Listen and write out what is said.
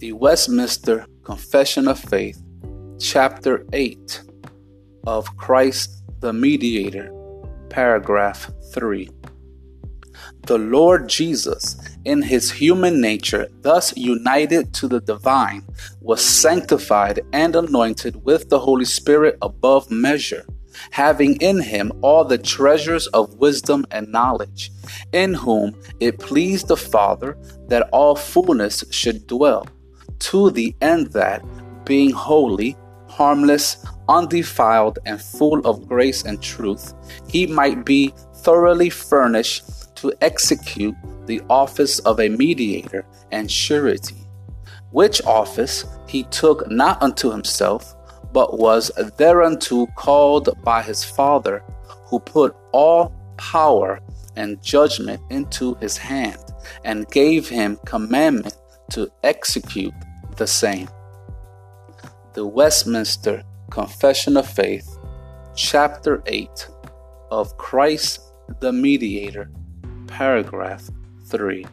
The Westminster Confession of Faith, Chapter 8 of Christ the Mediator, paragraph 3. The Lord Jesus, in his human nature, thus united to the divine, was sanctified and anointed with the Holy Spirit above measure having in him all the treasures of wisdom and knowledge, in whom it pleased the Father that all fullness should dwell, to the end that, being holy, harmless, undefiled, and full of grace and truth, he might be thoroughly furnished to execute the office of a mediator and surety, which office he took not unto himself but was thereunto called by his Father, who put all power and judgment into his hand, and gave him commandment to execute the same. The Westminster Confession of Faith, Chapter 8 of Christ the Mediator, paragraph 3.